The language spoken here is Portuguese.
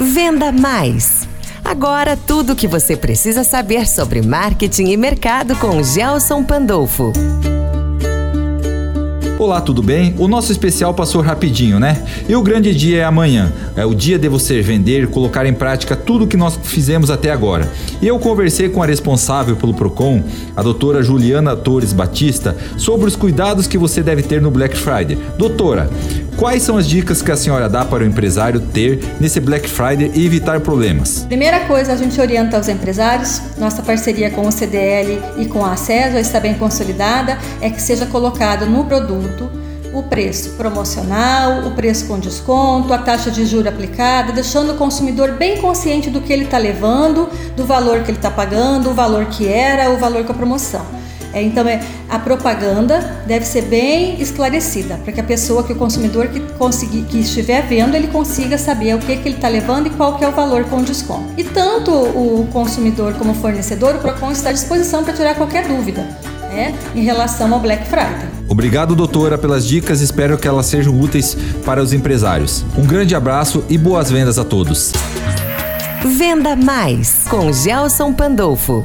Venda Mais. Agora tudo o que você precisa saber sobre marketing e mercado com Gelson Pandolfo. Olá, tudo bem? O nosso especial passou rapidinho, né? E o grande dia é amanhã. É o dia de você vender, colocar em prática tudo que nós fizemos até agora. E eu conversei com a responsável pelo Procon, a doutora Juliana Torres Batista, sobre os cuidados que você deve ter no Black Friday. Doutora, Quais são as dicas que a senhora dá para o empresário ter nesse Black Friday e evitar problemas? Primeira coisa, a gente orienta os empresários. Nossa parceria com o CDL e com a ACES está bem consolidada, é que seja colocado no produto o preço promocional, o preço com desconto, a taxa de juro aplicada, deixando o consumidor bem consciente do que ele está levando, do valor que ele está pagando, o valor que era, o valor com a promoção. É, então, é, a propaganda deve ser bem esclarecida, para que a pessoa, que o consumidor que, conseguir, que estiver vendo, ele consiga saber o que, que ele está levando e qual que é o valor com desconto. E tanto o consumidor como o fornecedor, o PROCON está à disposição para tirar qualquer dúvida né, em relação ao Black Friday. Obrigado, doutora, pelas dicas. Espero que elas sejam úteis para os empresários. Um grande abraço e boas vendas a todos. Venda Mais com Gelson Pandolfo.